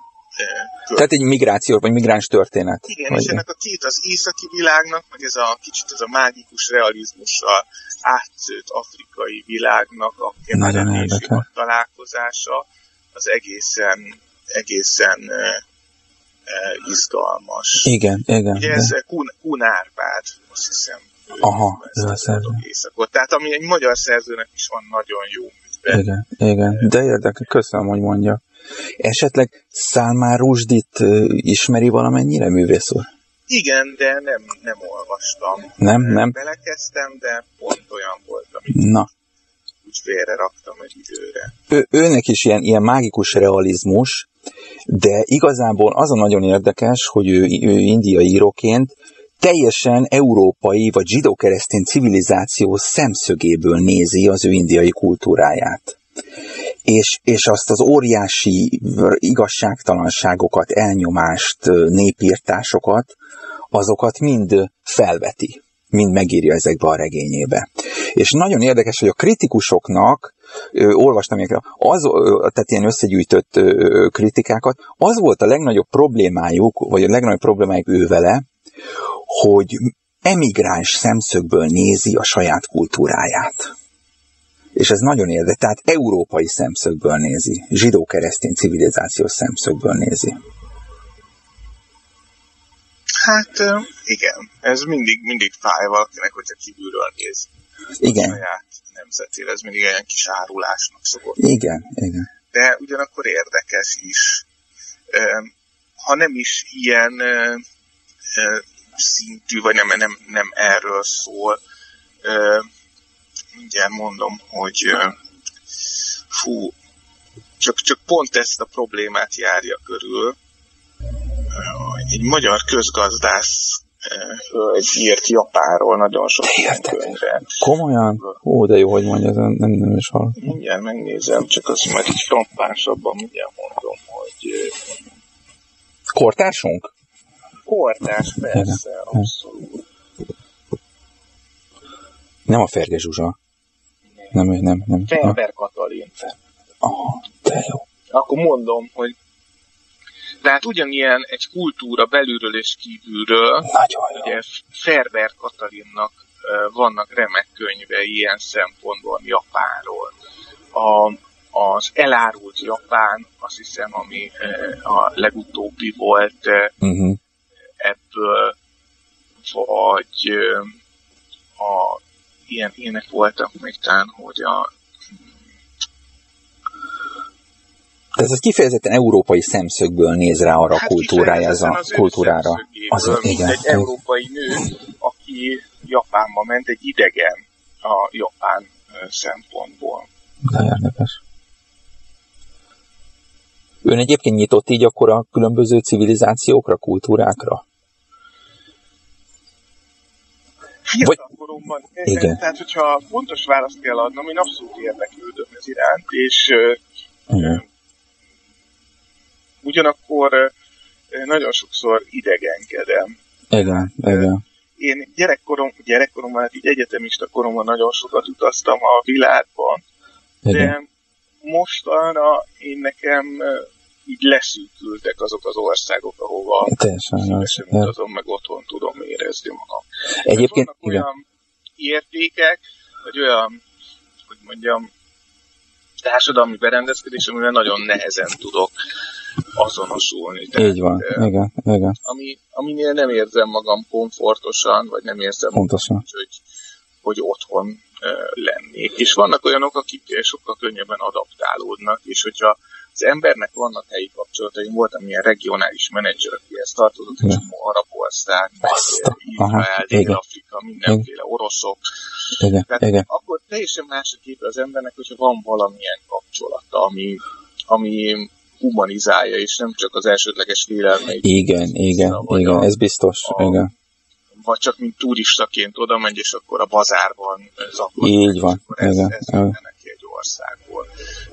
Kör. Tehát egy migráció, vagy migráns történet. Igen, vagy és ennek a két az északi világnak, vagy ez a kicsit ez a mágikus realizmussal átszőtt afrikai világnak a keveredési találkozása, az egészen, egészen uh, uh, izgalmas. Igen, igen. Ugye ez Kun, Kun Árpád, azt hiszem. Aha, ez a szerző. Tehát ami egy magyar szerzőnek is van nagyon jó műve. Igen, igen, de érdekes, köszönöm, hogy mondja. Esetleg Szálmár Rusdit ismeri valamennyire, művész úr? Igen, de nem, nem olvastam. Nem, nem? Belekezdtem, de pont olyan volt, amit Na. úgy félre raktam egy időre. Ő, őnek is ilyen, ilyen mágikus realizmus, de igazából az a nagyon érdekes, hogy ő, ő indiai íróként teljesen európai vagy zsidó-keresztény civilizáció szemszögéből nézi az ő indiai kultúráját. És, és azt az óriási igazságtalanságokat, elnyomást, népírtásokat, azokat mind felveti, mind megírja ezekbe a regényébe. És nagyon érdekes, hogy a kritikusoknak, ö, olvastam az, ö, tehát ilyen összegyűjtött kritikákat, az volt a legnagyobb problémájuk, vagy a legnagyobb problémájuk ő vele, hogy emigráns szemszögből nézi a saját kultúráját. És ez nagyon érdekes, tehát európai szemszögből nézi, zsidó-keresztény civilizációs szemszögből nézi. Hát igen, ez mindig, mindig fáj valakinek, hogyha kívülről néz. Igen. A saját nemzetére, ez mindig olyan kis árulásnak szokott. Igen, igen. De ugyanakkor érdekes is. Ha nem is ilyen szintű, vagy nem, nem, nem erről szól, mindjárt mondom, hogy fú, csak, csak pont ezt a problémát járja körül, egy magyar közgazdász egy írt Japáról nagyon sok könyvre. Komolyan? Ó, de jó, hogy mondja, nem, nem is hallottam. Mindjárt megnézem, csak az majd így frappánsabban mindjárt mondom, hogy... Kortársunk? Kortárs, persze, Igen. abszolút. Nem a Ferge Zsuzsa. Nem, nem, nem. Ferber Katalin. Aha, de jó. Akkor mondom, hogy tehát ugyanilyen egy kultúra belülről és kívülről, Nagyon jó. ugye Ferber Katalinnak vannak remek könyve ilyen szempontból Japánról. A, az elárult Japán, azt hiszem, ami a legutóbbi volt uh-huh. ebből, vagy a, ilyen, ilyenek voltak még talán, hogy a Tehát ez kifejezetten európai szemszögből néz rá arra hát a kultúrája, ez a az kultúrára. Az, igen. Egy európai nő, aki Japánba ment, egy idegen a japán szempontból. De érdekes. Ön egyébként nyitott így akkor a különböző civilizációkra, kultúrákra? Fiatalkoromban, igen. tehát hogyha fontos választ kell adnom, én abszolút érdeklődöm ez iránt, és igen ugyanakkor nagyon sokszor idegenkedem. Igen, igen. Én gyerekkorom, gyerekkoromban, hát így egyetemista koromban nagyon sokat utaztam a világban, igen. de mostanra én nekem így leszűkültek azok az országok, ahova szívesen utazom, meg otthon tudom érezni magam. Egyébként, vannak igen. olyan értékek, vagy olyan, hogy mondjam, társadalmi berendezkedés, amivel nagyon nehezen tudok azonosulni. Tehát, Így van, uh, igen, igen. Ami, aminél nem érzem magam komfortosan, vagy nem érzem Pontosan. magam, hogy, hogy otthon uh, lennék. És vannak olyanok, akik sokkal könnyebben adaptálódnak, és hogyha az embernek vannak helyi kapcsolatai, voltam ilyen regionális menedzser, akihez tartozott, és arab ország, Izrael, Dél-Afrika, mindenféle oroszok. Igen, Tehát igen. akkor teljesen más a kép az embernek, hogyha van valamilyen kapcsolata, ami, ami humanizálja, és nem csak az elsődleges félelmeit. Igen, igen, igen, a, ez biztos, a, igen. Vagy csak mint turistaként oda megy, és akkor a bazárban zaklat. Így van, ez, igen. Ez igen. Országból.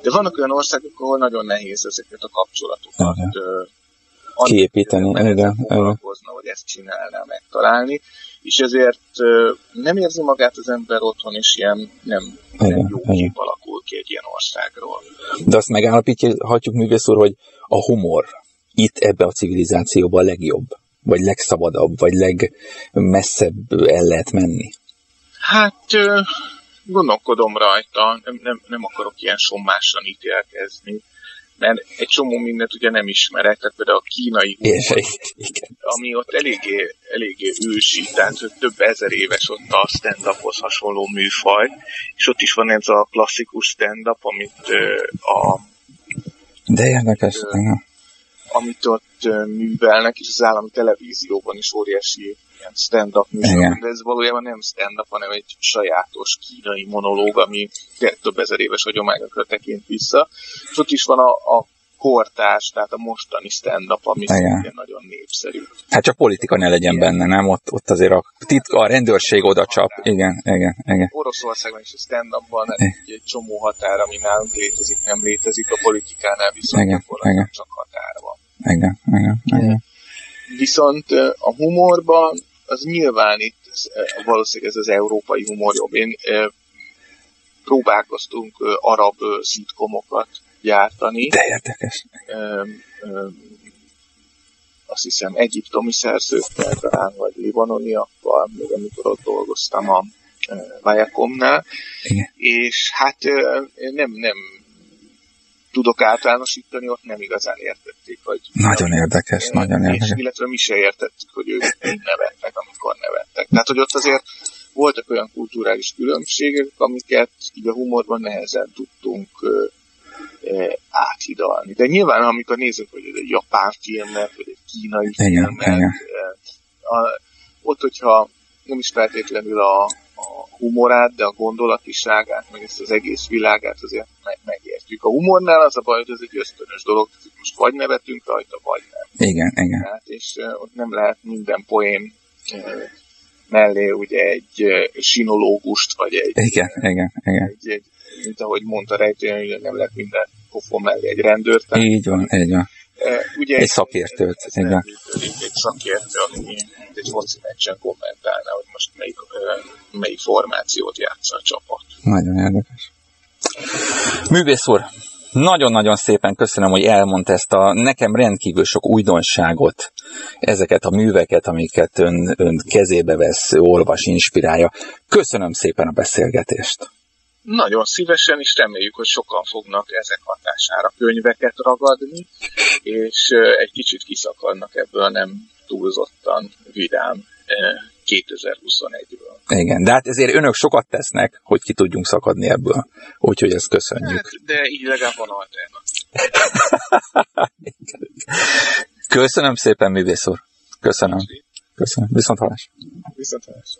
De vannak olyan országok, ahol nagyon nehéz ezeket a kapcsolatokat igen. kiépíteni, igen, igen. hogy ezt csinálná megtalálni és ezért nem érzi magát az ember otthon, és ilyen nem, nem jó kép alakul ki egy ilyen országról. De azt megállapíthatjuk, művész úr, hogy a humor itt ebbe a civilizációban a legjobb, vagy legszabadabb, vagy legmesszebb el lehet menni? Hát gondolkodom rajta, nem, nem, nem akarok ilyen sommásan ítélkezni mert egy csomó mindent ugye nem ismerek, tehát például a kínai humor, ami ott eléggé, eléggé ősi, tehát több ezer éves ott a stand-uphoz hasonló műfaj, és ott is van ez a klasszikus stand-up, amit a de érdekes, amit, amit ott művelnek, és az állami televízióban is óriási ilyen stand-up műsor, de ez valójában nem stand-up, hanem egy sajátos kínai monológ, ami több ezer éves hagyományokra tekint vissza. És ott is van a, a kortás, tehát a mostani stand-up, ami szintén nagyon népszerű. Hát csak politika ne legyen igen. benne, nem? Ott, ott azért a, titka, a rendőrség oda csap. Igen, igen, igen. Oroszországban is a stand-upban egy, egy csomó határ, ami nálunk létezik, nem létezik, a politikánál viszont igen, igen. csak határ van. Igen, igen, igen. Viszont a humorban az nyilván itt valószínűleg ez az európai humor jobb. Én próbálkoztunk arab szitkomokat gyártani. De érdekes. Azt hiszem egyiptomi szerzőkkel talán, vagy libanoniakkal, még amikor ott dolgoztam a Viacomnál. És hát nem, nem tudok általánosítani, ott nem igazán értették, hogy... Nagyon érdekes, és, nagyon érdekes. Illetve mi se értettük, hogy ők mind nevettek, amikor nevettek. Tehát, hogy ott azért voltak olyan kulturális különbségek, amiket így a humorban nehezen tudtunk e, áthidalni. De nyilván, amikor nézzük, hogy egy japán filmet, vagy egy kínai igen, filmet, igen. A, ott, hogyha nem is feltétlenül a, a humorát, de a gondolatiságát, meg ezt az egész világát azért meg, megértjük. A humornál az a baj, hogy ez egy ösztönös dolog, most vagy nevetünk rajta, vagy nem. Igen, igen. Hát, és uh, ott nem lehet minden poén uh, mellé ugye egy uh, sinológust, vagy egy... Igen, igen, igen. Egy, egy, mint ahogy mondta rejtően, hogy nem lehet minden pofon mellé egy rendőrt. Így van, így van. Ugye egy szakértőt. Egy, egy, egy szakértő, aki egy foci meccsen kommentálna, hogy most melyik, melyik formációt játsza a csapat. Nagyon érdekes. Művész úr, nagyon-nagyon szépen köszönöm, hogy elmondta ezt a nekem rendkívül sok újdonságot, ezeket a műveket, amiket ön, ön kezébe vesz, olvas, inspirálja. Köszönöm szépen a beszélgetést. Nagyon szívesen, és reméljük, hogy sokan fognak ezek hatására könyveket ragadni, és egy kicsit kiszakadnak ebből nem túlzottan vidám 2021-ből. Igen, de hát ezért önök sokat tesznek, hogy ki tudjunk szakadni ebből. Úgyhogy ezt köszönjük. Hát, de így legalább van alternatív. Köszönöm szépen, művész úr. Köszönöm. Köszönöm. Viszont hallás. Viszont hallás.